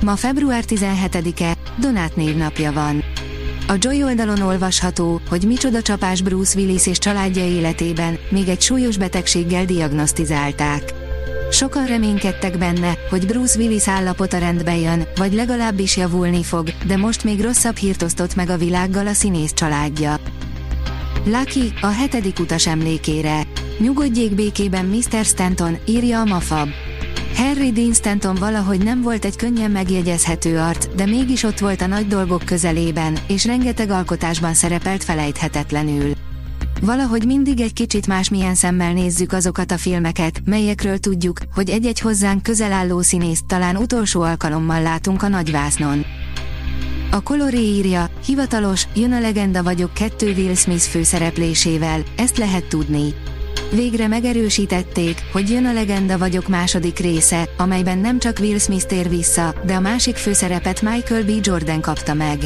Ma február 17-e, Donát névnapja van. A Joy oldalon olvasható, hogy micsoda csapás Bruce Willis és családja életében, még egy súlyos betegséggel diagnosztizálták. Sokan reménykedtek benne, hogy Bruce Willis állapota rendbe jön, vagy legalábbis javulni fog, de most még rosszabb hírt osztott meg a világgal a színész családja. Lucky, a hetedik utas emlékére. Nyugodjék békében Mr. Stanton, írja a Mafab. Harry Dean Stanton valahogy nem volt egy könnyen megjegyezhető arc, de mégis ott volt a nagy dolgok közelében, és rengeteg alkotásban szerepelt felejthetetlenül. Valahogy mindig egy kicsit másmilyen szemmel nézzük azokat a filmeket, melyekről tudjuk, hogy egy-egy hozzánk közel álló színészt talán utolsó alkalommal látunk a nagyvásznon. A Coloré írja, hivatalos, jön a legenda vagyok kettő Will Smith főszereplésével, ezt lehet tudni. Végre megerősítették, hogy jön a Legenda vagyok második része, amelyben nem csak Will Smith tér vissza, de a másik főszerepet Michael B. Jordan kapta meg.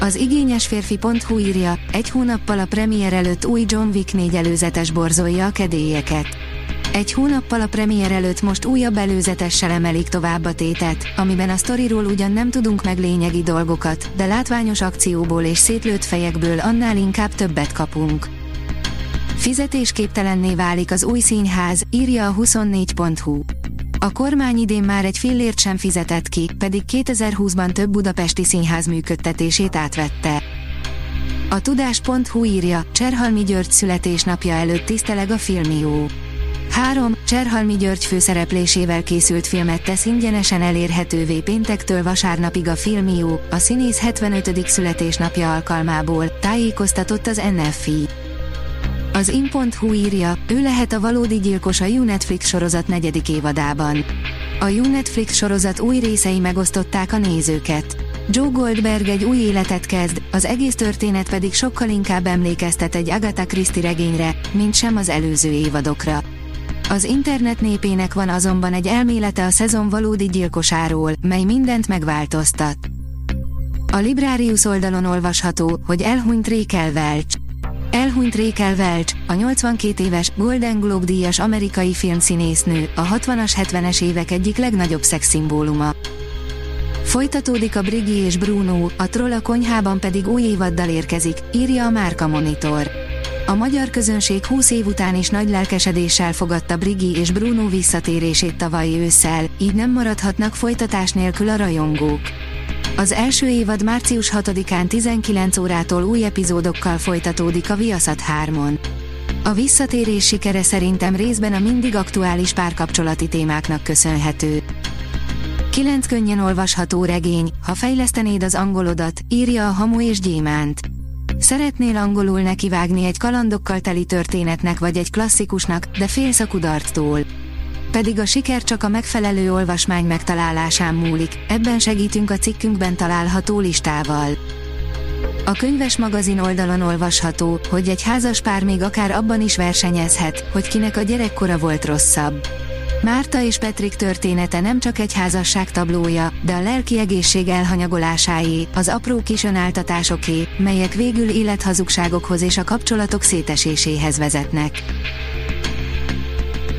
Az igényes férfi.hu írja, egy hónappal a premier előtt új John Wick 4 előzetes borzolja a kedélyeket. Egy hónappal a premier előtt most újabb előzetessel emelik tovább a tétet, amiben a sztoriról ugyan nem tudunk meg lényegi dolgokat, de látványos akcióból és szétlőtt fejekből annál inkább többet kapunk. Fizetésképtelenné válik az új színház, írja a 24.hu. A kormány idén már egy fillért sem fizetett ki, pedig 2020-ban több budapesti színház működtetését átvette. A tudás.hu írja, Cserhalmi György születésnapja előtt tiszteleg a Filmió. 3. Cserhalmi György főszereplésével készült filmet tesz ingyenesen elérhetővé péntektől vasárnapig a Filmió, a színész 75. születésnapja alkalmából, tájékoztatott az NFI. Az in.hu írja, ő lehet a valódi gyilkos a U-Netflix sorozat negyedik évadában. A U-Netflix sorozat új részei megosztották a nézőket. Joe Goldberg egy új életet kezd, az egész történet pedig sokkal inkább emlékeztet egy Agatha Christie regényre, mint sem az előző évadokra. Az internet népének van azonban egy elmélete a szezon valódi gyilkosáról, mely mindent megváltoztat. A Librarius oldalon olvasható, hogy elhunyt Rachel Welch. Elhunyt Rachel Welch, a 82 éves, Golden Globe díjas amerikai filmszínésznő, a 60-as 70-es évek egyik legnagyobb szexszimbóluma. Folytatódik a Brigi és Bruno, a Troll a konyhában pedig új évaddal érkezik, írja a Márka Monitor. A magyar közönség 20 év után is nagy lelkesedéssel fogadta Brigi és Bruno visszatérését tavalyi ősszel, így nem maradhatnak folytatás nélkül a rajongók. Az első évad március 6-án 19 órától új epizódokkal folytatódik a Viaszat 3-on. A visszatérés sikere szerintem részben a mindig aktuális párkapcsolati témáknak köszönhető. Kilenc könnyen olvasható regény, ha fejlesztenéd az angolodat, írja a Hamu és Gyémánt. Szeretnél angolul nekivágni egy kalandokkal teli történetnek vagy egy klasszikusnak, de félsz a kudarctól. Pedig a siker csak a megfelelő olvasmány megtalálásán múlik, ebben segítünk a cikkünkben található listával. A könyves magazin oldalon olvasható, hogy egy házas pár még akár abban is versenyezhet, hogy kinek a gyerekkora volt rosszabb. Márta és Petrik története nem csak egy házasság tablója, de a lelki egészség elhanyagolásáé, az apró kis önáltatásoké, melyek végül élethazugságokhoz és a kapcsolatok széteséséhez vezetnek.